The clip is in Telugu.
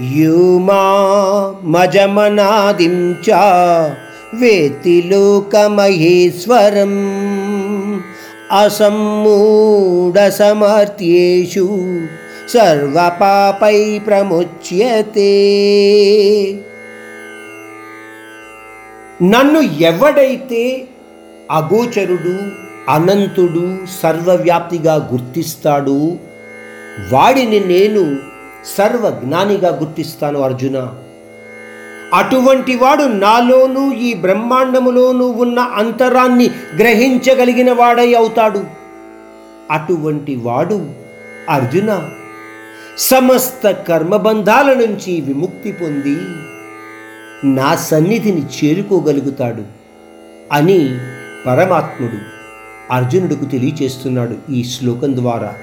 యుమా మజమనాదిం చ వేతి లోకమహేశ్వరం అసమ్మూఢసమర్థ్యేషు సర్వపాపై ప్రముచ్యతే. నన్ను ఎవడైతే అగోచరుడు అనంతుడు సర్వవ్యాప్తిగా గుర్తిస్తాడు వాడిని నేను సర్వజ్ఞానిగా గుర్తిస్తాను అర్జున. అటువంటి వాడు నాలోనూ ఈ బ్రహ్మాండములోనూ ఉన్న అంతరాన్ని గ్రహించగలిగిన వాడై అవుతాడు. అటువంటి వాడు అర్జున సమస్త కర్మబంధాల నుంచి విముక్తి పొంది నా సన్నిధిని చేరుకోగలుగుతాడు అని పరమాత్ముడు అర్జునుడికి తెలియచేస్తున్నాడు ఈ శ్లోకం ద్వారా.